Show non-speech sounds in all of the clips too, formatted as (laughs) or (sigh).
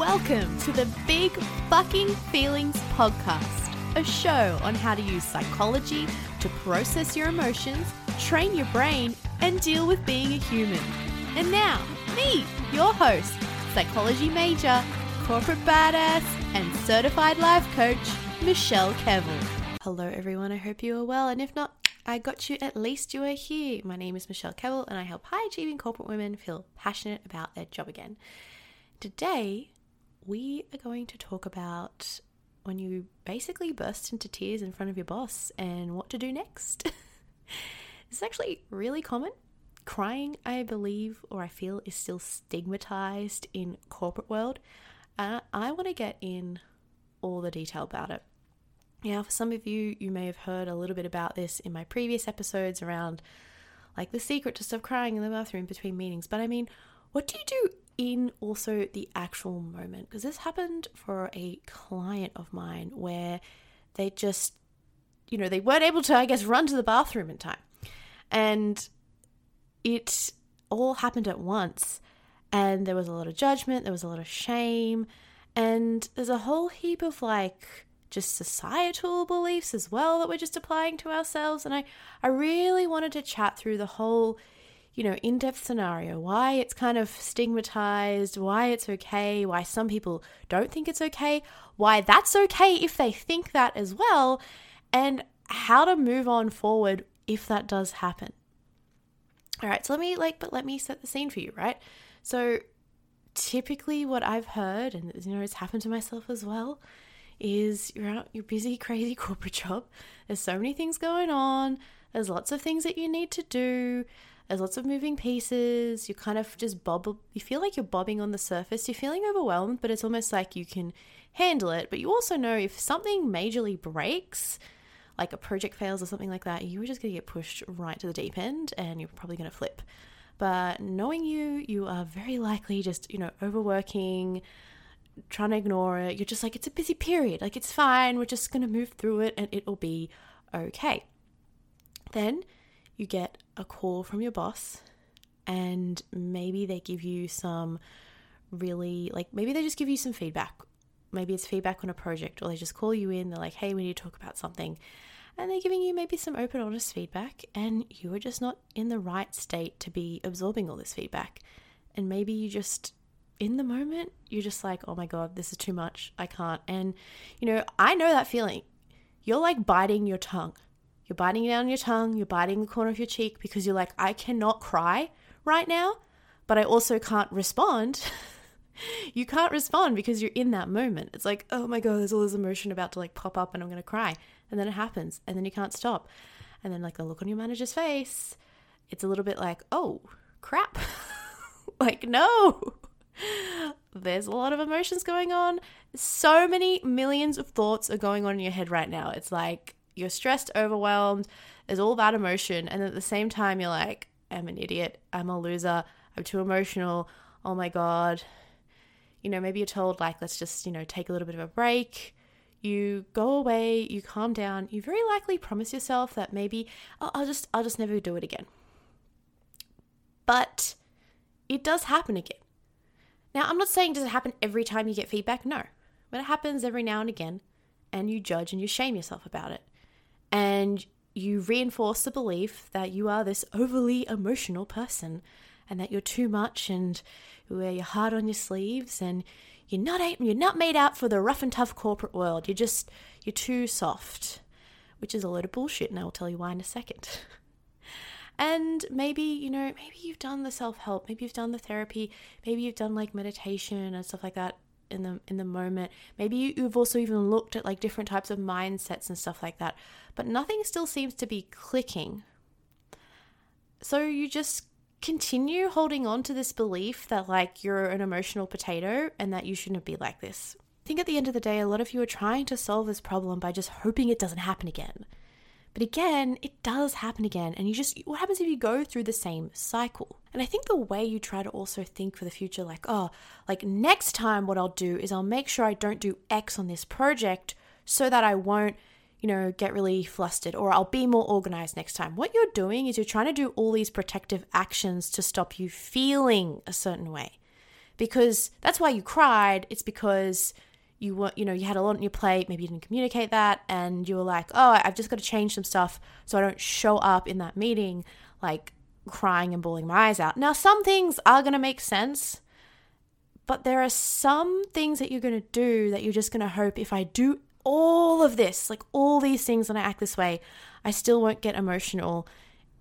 Welcome to the Big Fucking Feelings Podcast, a show on how to use psychology to process your emotions, train your brain, and deal with being a human. And now, me, your host, psychology major, corporate badass, and certified life coach, Michelle Kevill. Hello, everyone. I hope you are well, and if not, I got you. At least you are here. My name is Michelle Kevill, and I help high achieving corporate women feel passionate about their job again. Today, we are going to talk about when you basically burst into tears in front of your boss and what to do next. (laughs) it's actually really common. Crying, I believe, or I feel, is still stigmatized in corporate world. Uh, I want to get in all the detail about it. Now, for some of you, you may have heard a little bit about this in my previous episodes around like the secret to stop crying in the bathroom between meetings. But I mean, what do you do in also the actual moment because this happened for a client of mine where they just you know they weren't able to i guess run to the bathroom in time. And it all happened at once and there was a lot of judgment there was a lot of shame and there's a whole heap of like just societal beliefs as well that we're just applying to ourselves and i i really wanted to chat through the whole you know, in depth scenario, why it's kind of stigmatized, why it's okay, why some people don't think it's okay, why that's okay if they think that as well, and how to move on forward if that does happen. All right, so let me like, but let me set the scene for you, right? So typically, what I've heard, and you know, it's happened to myself as well, is you're out, you're busy, (laughs) crazy corporate job. There's so many things going on. There's lots of things that you need to do. There's lots of moving pieces. You kind of just bob, you feel like you're bobbing on the surface. You're feeling overwhelmed, but it's almost like you can handle it. But you also know if something majorly breaks, like a project fails or something like that, you are just going to get pushed right to the deep end and you're probably going to flip. But knowing you, you are very likely just, you know, overworking, trying to ignore it. You're just like, it's a busy period. Like, it's fine. We're just going to move through it and it'll be okay. Then you get a call from your boss and maybe they give you some really like maybe they just give you some feedback. Maybe it's feedback on a project or they just call you in they're like hey we need to talk about something. And they're giving you maybe some open honest feedback and you are just not in the right state to be absorbing all this feedback. And maybe you just in the moment you're just like oh my god this is too much. I can't. And you know i know that feeling. You're like biting your tongue you're biting down your tongue, you're biting the corner of your cheek because you're like, I cannot cry right now, but I also can't respond. (laughs) you can't respond because you're in that moment. It's like, oh my God, there's all this emotion about to like pop up and I'm going to cry. And then it happens and then you can't stop. And then, like, the look on your manager's face, it's a little bit like, oh, crap. (laughs) like, no. (laughs) There's a lot of emotions going on. So many millions of thoughts are going on in your head right now. It's like, you're stressed, overwhelmed, there's all that emotion. And at the same time, you're like, I'm an idiot, I'm a loser, I'm too emotional, oh my God. You know, maybe you're told, like, let's just, you know, take a little bit of a break. You go away, you calm down, you very likely promise yourself that maybe oh, I'll just I'll just never do it again. But it does happen again. Now, I'm not saying does it happen every time you get feedback? No. But it happens every now and again, and you judge and you shame yourself about it and you reinforce the belief that you are this overly emotional person and that you're too much and you wear your heart on your sleeves and you're not you're not made out for the rough and tough corporate world. You're just you're too soft, which is a load of bullshit, and I will tell you why in a second. (laughs) and maybe you know maybe you've done the self help, maybe you've done the therapy, maybe you've done like meditation and stuff like that in the in the moment. Maybe you've also even looked at like different types of mindsets and stuff like that, but nothing still seems to be clicking. So you just continue holding on to this belief that like you're an emotional potato and that you shouldn't be like this. I think at the end of the day, a lot of you are trying to solve this problem by just hoping it doesn't happen again. But again, it does happen again. And you just, what happens if you go through the same cycle? And I think the way you try to also think for the future, like, oh, like next time, what I'll do is I'll make sure I don't do X on this project so that I won't, you know, get really flustered or I'll be more organized next time. What you're doing is you're trying to do all these protective actions to stop you feeling a certain way. because that's why you cried. It's because you were, you know, you had a lot on your plate. Maybe you didn't communicate that, and you were like, "Oh, I've just got to change some stuff so I don't show up in that meeting like crying and bawling my eyes out." Now, some things are going to make sense, but there are some things that you're going to do that you're just going to hope if I do all of this, like all these things, and I act this way, I still won't get emotional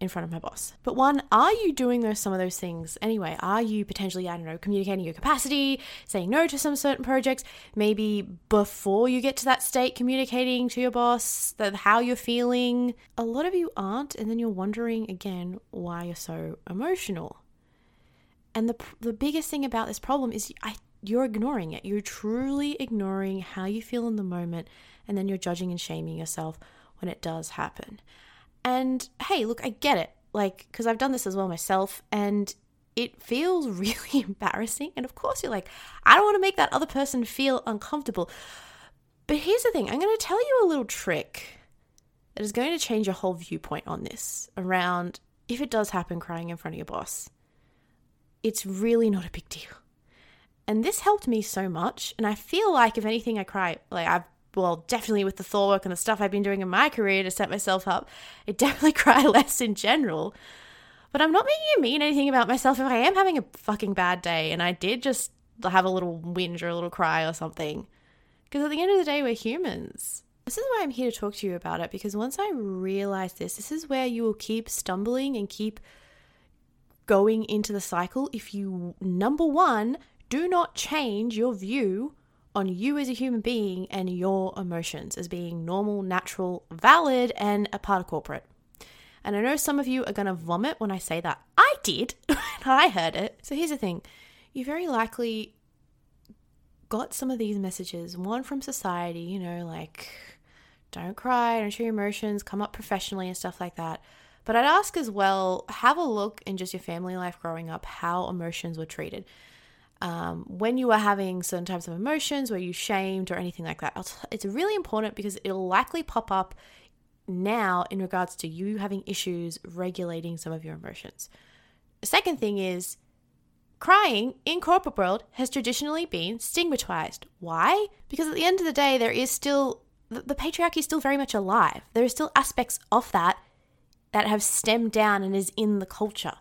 in front of my boss. But one, are you doing those some of those things anyway? Are you potentially, I don't know, communicating your capacity, saying no to some certain projects, maybe before you get to that state, communicating to your boss that how you're feeling? A lot of you aren't, and then you're wondering again why you're so emotional. And the the biggest thing about this problem is I you're ignoring it. You're truly ignoring how you feel in the moment, and then you're judging and shaming yourself when it does happen. And hey, look, I get it. Like, because I've done this as well myself, and it feels (laughs) really embarrassing. And of course, you're like, I don't want to make that other person feel uncomfortable. But here's the thing I'm going to tell you a little trick that is going to change your whole viewpoint on this around if it does happen crying in front of your boss. It's really not a big deal. And this helped me so much. And I feel like, if anything, I cry. Like, I've well, definitely with the thought work and the stuff I've been doing in my career to set myself up, I definitely (laughs) cry less in general. But I'm not making it mean anything about myself if I am having a fucking bad day and I did just have a little whinge or a little cry or something. Because at the end of the day, we're humans. This is why I'm here to talk to you about it because once I realize this, this is where you will keep stumbling and keep going into the cycle if you, number one, do not change your view on you as a human being and your emotions as being normal, natural, valid, and a part of corporate. And I know some of you are going to vomit when I say that. I did (laughs) I heard it. So here's the thing you very likely got some of these messages, one from society, you know, like don't cry, don't show your emotions, come up professionally and stuff like that. But I'd ask as well, have a look in just your family life growing up, how emotions were treated um, when you are having certain types of emotions, were you shamed or anything like that. It's really important because it'll likely pop up now in regards to you having issues regulating some of your emotions. The second thing is crying in corporate world has traditionally been stigmatized. Why? Because at the end of the day, there is still the patriarchy is still very much alive. There are still aspects of that that have stemmed down and is in the culture.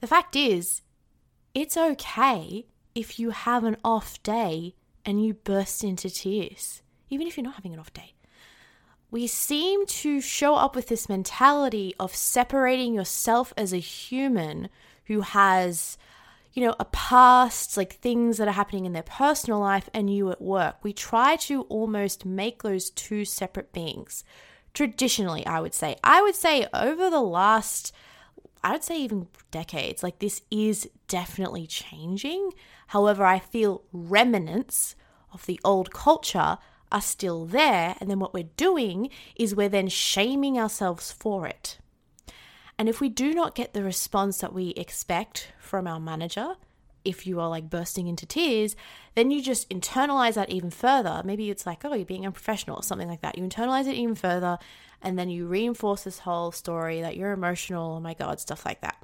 The fact is, it's okay if you have an off day and you burst into tears, even if you're not having an off day. We seem to show up with this mentality of separating yourself as a human who has, you know, a past, like things that are happening in their personal life, and you at work. We try to almost make those two separate beings. Traditionally, I would say. I would say over the last I would say even decades. Like this is definitely changing. However, I feel remnants of the old culture are still there. And then what we're doing is we're then shaming ourselves for it. And if we do not get the response that we expect from our manager, if you are like bursting into tears, then you just internalize that even further. Maybe it's like, oh, you're being unprofessional or something like that. You internalize it even further, and then you reinforce this whole story that you're emotional, oh my God, stuff like that.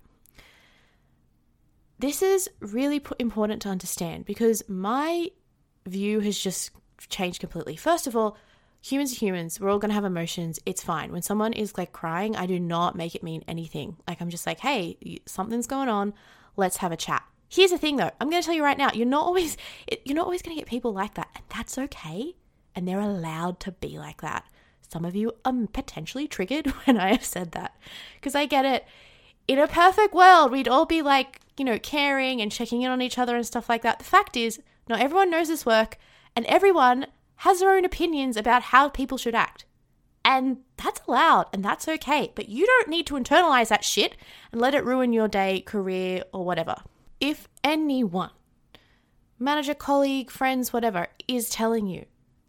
This is really important to understand because my view has just changed completely. First of all, humans are humans. We're all going to have emotions. It's fine. When someone is like crying, I do not make it mean anything. Like, I'm just like, hey, something's going on. Let's have a chat. Here's the thing though, I'm going to tell you right now, you're not always you're not always going to get people like that, and that's okay. And they're allowed to be like that. Some of you are potentially triggered (laughs) when I have said that because I get it. In a perfect world, we'd all be like, you know, caring and checking in on each other and stuff like that. The fact is, not everyone knows this work, and everyone has their own opinions about how people should act. And that's allowed and that's okay. But you don't need to internalize that shit and let it ruin your day, career, or whatever. If anyone, manager, colleague, friends, whatever, is telling you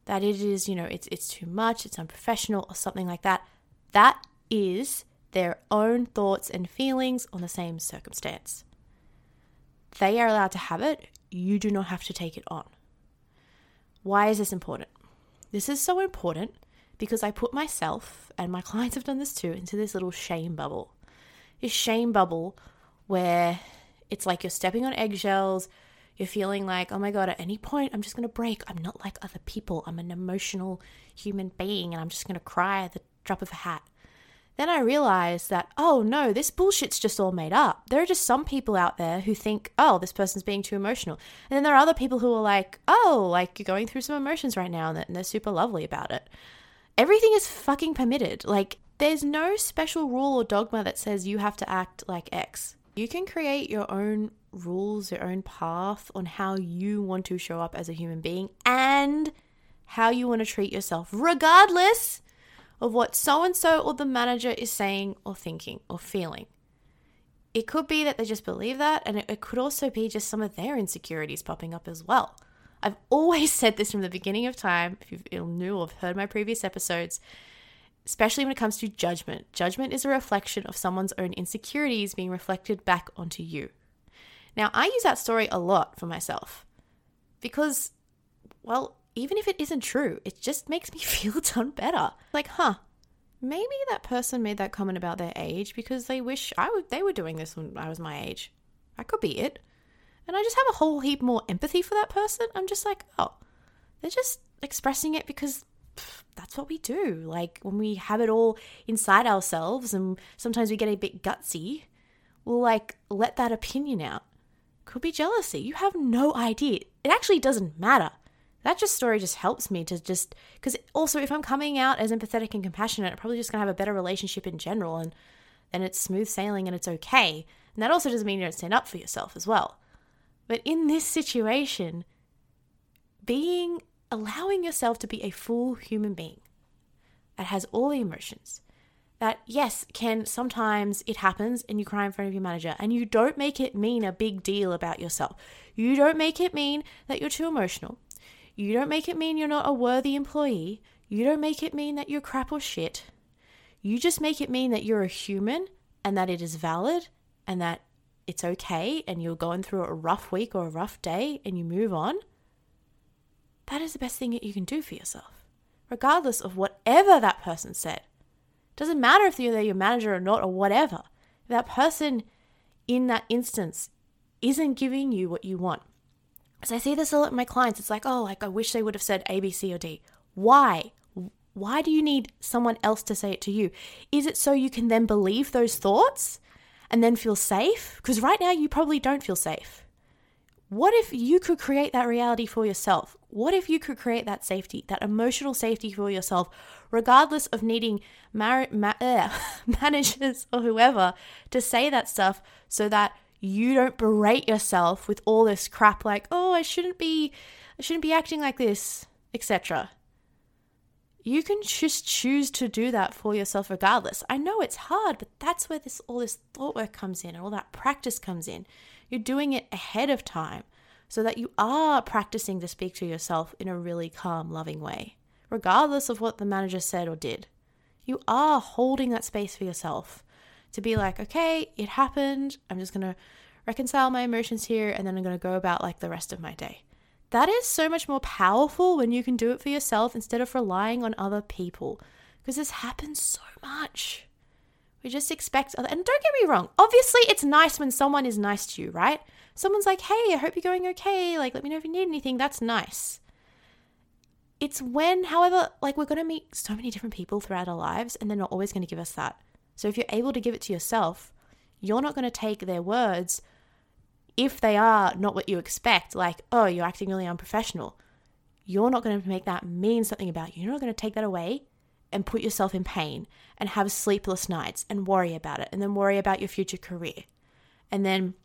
that it is, you know, it's it's too much, it's unprofessional or something like that, that is their own thoughts and feelings on the same circumstance. They are allowed to have it, you do not have to take it on. Why is this important? This is so important because I put myself, and my clients have done this too, into this little shame bubble. This shame bubble where it's like you're stepping on eggshells, You're feeling like, oh my God, at any point, I'm just going to break. I'm not like other people. I'm an emotional human being and I'm just going to cry at the drop of a hat. Then I realized that, oh no, this bullshit's just all made up. There are just some people out there who think, oh, this person's being too emotional. And then there are other people who are like, oh, like you're going through some emotions right now and they're super lovely about it. Everything is fucking permitted. Like, there's no special rule or dogma that says you have to act like X. You can create your own rules, your own path on how you want to show up as a human being and how you want to treat yourself, regardless of what so and so or the manager is saying or thinking or feeling. It could be that they just believe that, and it, could also be just some of their insecurities popping up as well. I've always (laughs) said this from the beginning of time. If you knew or have heard my previous episodes, especially when it comes to judgment. Judgment is a reflection of someone's own insecurities being reflected back onto you. Now, I use that story a lot for myself because, well, even if it isn't true, it just makes me (laughs) feel done better. Like, huh, maybe that person made that comment about their age because they wish I would they were doing this when I was my age. That could be it. And I just have a whole heap more empathy for that person. I'm just like, oh, they're just expressing it because that's what we do. Like when we have it all inside ourselves and sometimes we get a bit gutsy, we'll like let that opinion out. Could be jealousy. You have no idea. It actually doesn't matter that just story just helps me to just because also if I'm coming out as empathetic and compassionate, I'm probably just gonna have a better relationship in general, and then it's smooth sailing and it's okay. And that also doesn't mean you don't stand up for yourself as well. But in this situation, being allowing yourself to be a full human being that has all the emotions, that yes, can sometimes it happens and you cry in front of your manager and you don't make it mean a big deal about yourself. You don't make it mean that you're too emotional. You don't make it mean you're not a worthy employee. You don't make it mean that you're crap or shit. You just make it mean that you're a human and that it is valid and that it's okay and you're going through a rough week or a rough day and you move on. That is the best thing that you can do for yourself, regardless of whatever that person said. Doesn't matter if they're your manager or not or whatever. If that person in that instance isn't giving you what you want, as I see this a lot with my clients, it's like, oh, like I wish they would have said A, B, C, or D. Why? Why do you need someone else to say it to you? Is it so you can then believe those thoughts and then feel safe? Because right now you probably don't feel safe. What if you could create that reality for yourself? What if you could create that safety, that emotional safety for yourself, regardless of needing mar- ma- uh, (laughs) managers or whoever to say that stuff so that you don't berate yourself with all this crap like, "Oh, I shouldn't be I shouldn't be acting like this," etc. You can just choose to do that for yourself regardless. I know it's hard, but that's where this all this thought work comes in and all that practice comes in. You're doing it ahead of time so that you are practicing to speak to yourself in a really calm, loving way, regardless of what the manager said or did. You are holding that space for yourself to be like, okay, it happened. I'm just going to reconcile my emotions here and then I'm going to go about like the rest of my day. That is so much more powerful when you can do it for yourself instead of relying on other people because this happens so much. We just expect other, and don't get me wrong, obviously it's nice when someone is nice to you, right? Someone's like, hey, I hope you're going okay. Like, let me know if you need anything. That's nice. It's when, however, like we're going to meet so many different people throughout our lives and they're not always going to give us that. So if you're able to give it to yourself, you're not going to take their words if they are not what you expect, like, oh, you're acting really unprofessional. You're not going to make that mean something about you. You're not going to take that away and put yourself in pain and have sleepless nights and worry about it and then worry about your future career. And then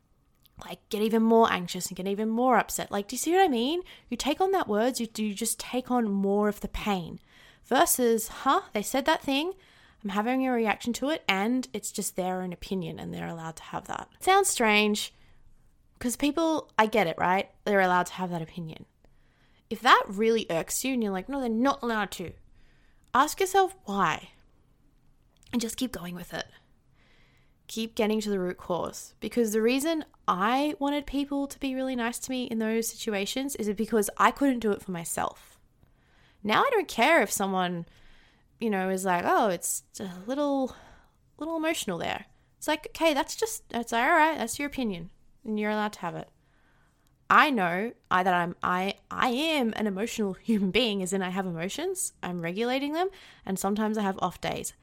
like get even more anxious and get even more upset. Like, do you see what I mean? You take on that words, you do just take on more of the pain. Versus, huh, they said that thing, I'm having a reaction to it and it's just their own opinion and they're allowed to have that. Sounds strange because people, I get it, right? They're allowed to have that opinion. If that really irks you and you're like, no, they're not allowed to, ask yourself why and just keep going with it. Keep getting to the root cause because the reason I wanted people to be really nice to me in those situations is because I couldn't do it for myself. Now I don't care if someone you know, is like, oh, it's a little, little emotional there. It's like, okay, that's just, that's all right. That's your opinion, and you're allowed to have it. I know I, that I'm I I am an emotional (laughs) human being, as in I have emotions. I'm regulating them, and sometimes I have off days,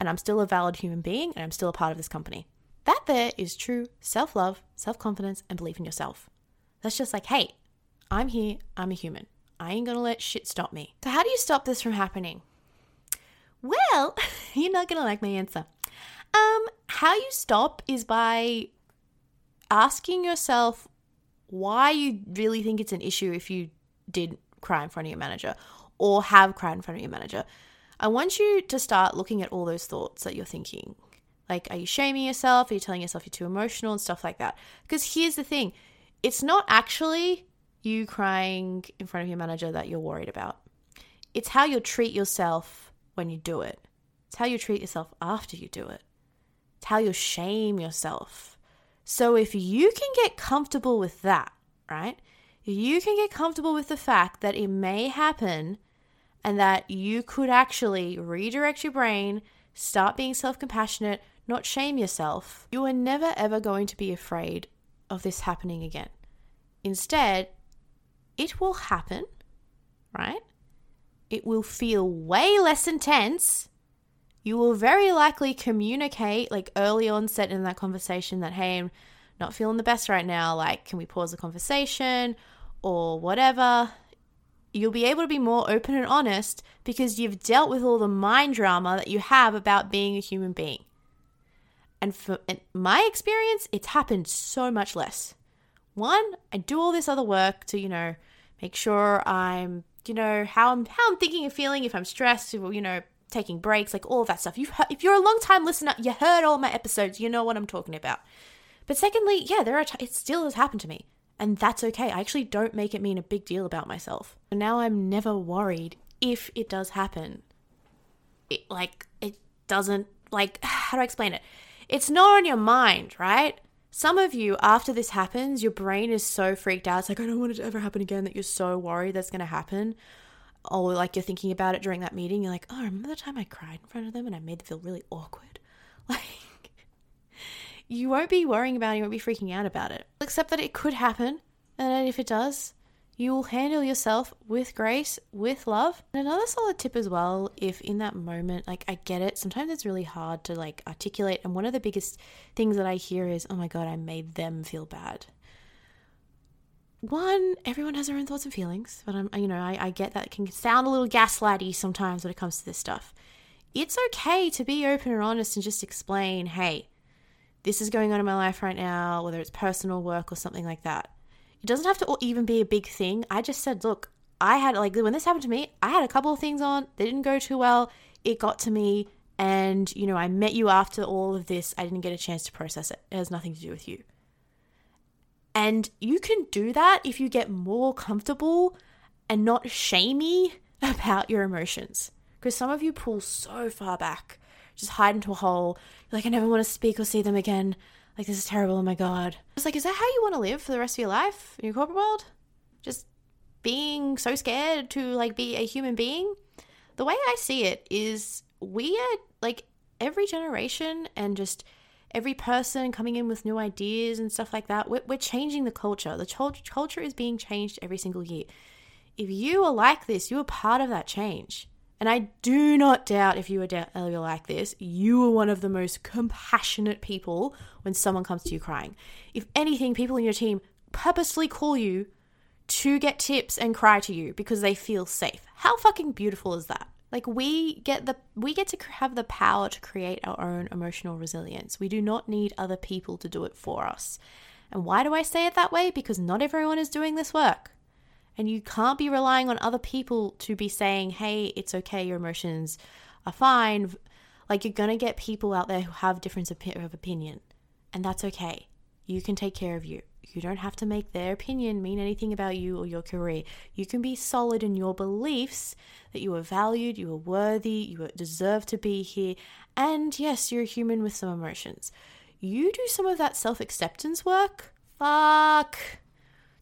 and I'm still a valid human being, and I'm still a part of this company. That there is true self love, self confidence, and belief in yourself. That's just like, hey, I'm here. I'm a human. I ain't gonna let shit stop me. So how do you stop this from happening? Well, (laughs) you're not gonna like my answer. Um, how you stop is by asking yourself why you really think it's an issue if you did cry in front of your manager or have cried in front of your manager. I want you to start looking at all those thoughts that you're thinking. Like, are you shaming yourself? Are you telling yourself you're too emotional and stuff like that? Because here's the thing it's not actually you crying in front of your manager that you're worried about. It's how you treat yourself when you do it. It's how you treat yourself after you do it. It's how you shame yourself. So if you can get comfortable with that, right? You can get comfortable with the fact that it may happen and that you could actually redirect your brain, start being self compassionate, not shame yourself. You are never ever going to be afraid of this happening again. Instead, it will happen, right? It will feel way less intense. You will very likely communicate, like early onset in that conversation, that, hey, I'm not feeling the best right now. Like, can we pause the conversation or whatever? You'll be able to be more open and honest because you've dealt with all the mind drama that you have about being a human being. And for my experience, it's happened so much less. One, I do all this other work to, you know, make sure I'm, you know, how I'm how I'm thinking and feeling if I'm stressed, you know, taking breaks, like all that stuff. You've heard, if you're a long time listener, you heard all my episodes, you know what I'm talking about. But secondly, yeah, there are t- it still has happened to me, and that's okay. I actually don't make it mean a big deal about myself. Now I'm never worried if it does happen. It, like it doesn't like (sighs) how do I explain it? It's not on your mind, right? Some of you, after this happens, your brain is so freaked out. It's like, I don't want it to ever happen again that you're so worried that's going to happen. Or like you're thinking about it during that meeting. You're like, oh, remember the time I cried in front of them and I made them feel really awkward? (laughs) Like, you won't be worrying about it, you won't be freaking out about it. Except that it could happen. And if it does, you will handle yourself with grace, with love. And another solid tip as well, if in that moment, like I get it, sometimes it's really hard to like articulate. And one of the biggest things that I hear is, oh my God, I made them feel bad. One, everyone has their own thoughts and feelings, but I'm, you know, I, I get that it can sound a little gaslighty sometimes when it comes to this stuff. It's okay to be open and honest and just explain, hey, this is going on in my life right now, whether it's personal work or something like that it doesn't have to even be a big thing. I just said, look, I had like when this happened to me, I had a couple of things on. They didn't go too well. It got to me and you know, I met you after all of this. I didn't get a chance to process it. It has nothing to do with you. And you can do that if you get more comfortable and not shamey (laughs) about your emotions. Because some of you pull so far back, just hide into a hole. You're like, I never want to speak or see them again. Like, this is terrible. Oh my God. It's like, is that how you want to live for the rest of your life in your corporate world? Just being so scared to like be a human being? The way I see it is we are like every generation and just every person coming in with new ideas and stuff like that. We're, we're changing the culture. The culture is being changed every single year. If you are like this, you are part of that change. And I do not doubt if you are like this, you are one of the most compassionate people when someone comes to you crying. If anything, people in your team purposely call you to get tips and cry to you because they feel safe. How fucking beautiful is that? Like we get the we get to have the power to create our own emotional resilience. We do not need other people to do it for us. And why do I say it that way? Because not everyone is doing this work. And you can't be relying on other people to be saying, hey, it's okay, your emotions are fine. Like, you're going to get people out there who have difference of opinion, and that's okay. You can take care of you. You don't have to make their opinion mean anything about you or your career. You can be solid in your beliefs that you are valued, you are worthy, you deserve to be here, and yes, you're a human with some emotions. You do some of that self acceptance work. Fuck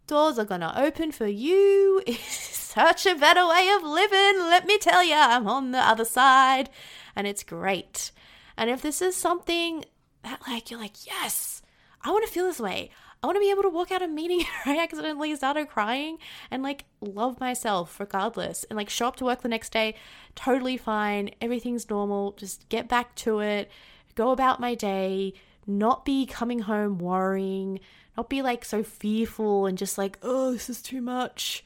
doors are gonna open for you. (laughs) It's such a better way of living. Let me tell you, I'm on the other side and it's great. And if this is something that, like, you're like, yes, I wanna feel this way, I want to be able to walk out of meeting (laughs) I accidentally started crying and like love myself regardless and like show up to work the next day totally fine. Everything's normal. Just get back to it. Go about my day. Not be coming home worrying. Not be like so fearful and just like, oh, this is too much.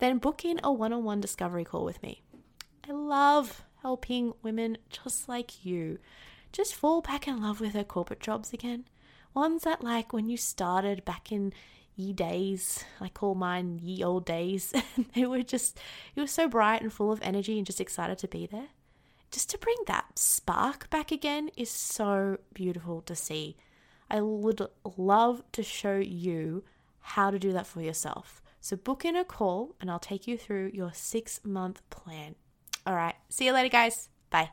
Then book in a one on one discovery call with me. I love helping women just like you just fall back in love with their corporate jobs again ones that like when you started back in ye days, I call mine ye old days, (laughs) they were just, it was so bright and full of energy and just excited to be there. Just to bring that spark back again is so beautiful to see. I would love to show you how to do that for yourself. So book in a call and I'll take you through your six month plan. All right. See you later, guys. Bye.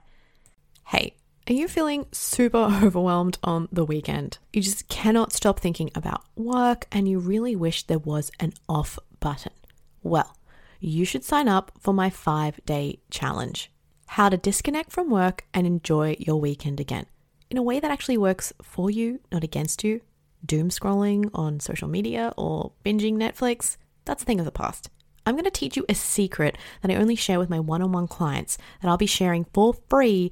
Hey, are you feeling super (laughs) overwhelmed on the weekend? You just cannot stop thinking about work and you really wish there was an off button. Well, you should sign up for my five day challenge how to disconnect from work and enjoy your weekend again in a way that actually works for you, not against you. Doom scrolling on social media or binging Netflix, that's a thing of the past. I'm going to teach you a secret that I only share with my one on one clients that I'll be sharing for free